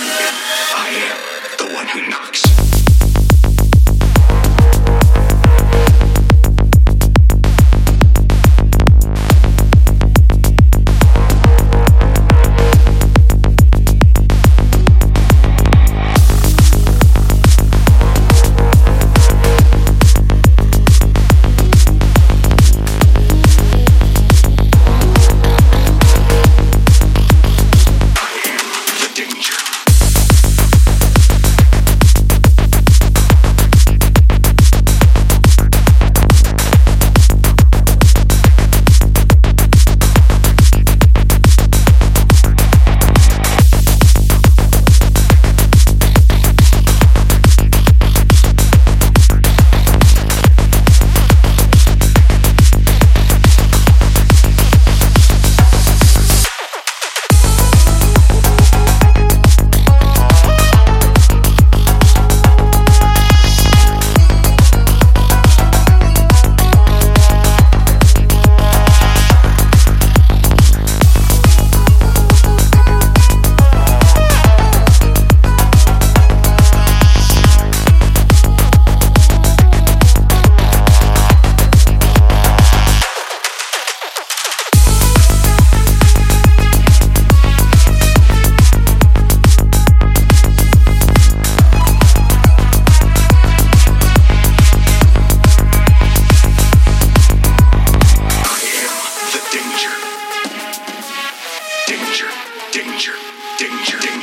I am the one who knocks.